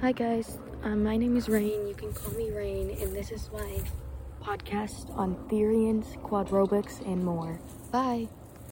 Hi guys, um, my name is Rain. You can call me Rain, and this is my podcast on Therians, quadrobics, and more. Bye.